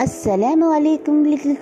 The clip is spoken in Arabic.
السلام عليكم لكل